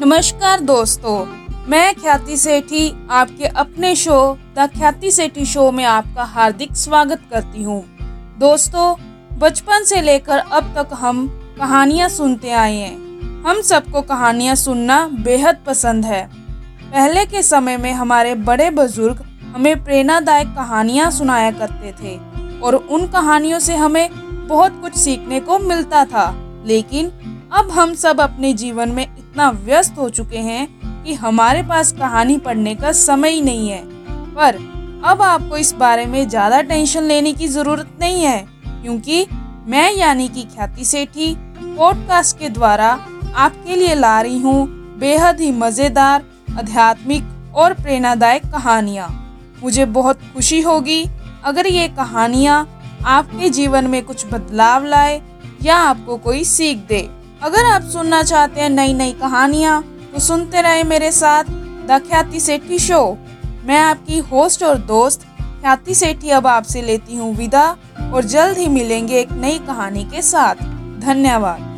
नमस्कार दोस्तों, मैं ख्याति सेठी आपके अपने शो, द ख्याति सेठी शो में आपका हार्दिक स्वागत करती हूँ। दोस्तों, बचपन से लेकर अब तक हम कहानियाँ सुनते आए हैं। हम सबको कहानियाँ सुनना बेहद पसंद है। पहले के समय में हमारे बड़े बुज़ुर्ग हमें प्रेरणादायक कहानियाँ सुनाया करते थे और उन कहानियों से हमें बहुत कुछ सीखने को मिलता था, लेकिन अब हम सब अपने जीवन में इतना व्यस्त हो चुके हैं कि हमारे पास कहानी पढ़ने का समय ही नहीं है। पर अब आपको इस बारे में ज़्यादा टेंशन लेने की ज़रूरत नहीं है, क्योंकि मैं यानी कि ख्याति सेठी पॉडकास्ट के द्वारा आपके लिए ला रही हूँ बेहद ही मज़ेदार, आध्यात्मिक और प्रेरणादायक कहानियाँ। मुझे बहुत खुशी होगी अगर ये कहानियाँ आपके जीवन में कुछ बदलाव लाए या आपको कोई सीख दे। अगर आप सुनना चाहते हैं नई नई कहानियाँ तो सुनते रहे मेरे साथ द ख्याति सेठी शो। मैं आपकी होस्ट और दोस्त ख्याति सेठी अब आपसे लेती हूँ विदा, और जल्द ही मिलेंगे एक नई कहानी के साथ। धन्यवाद।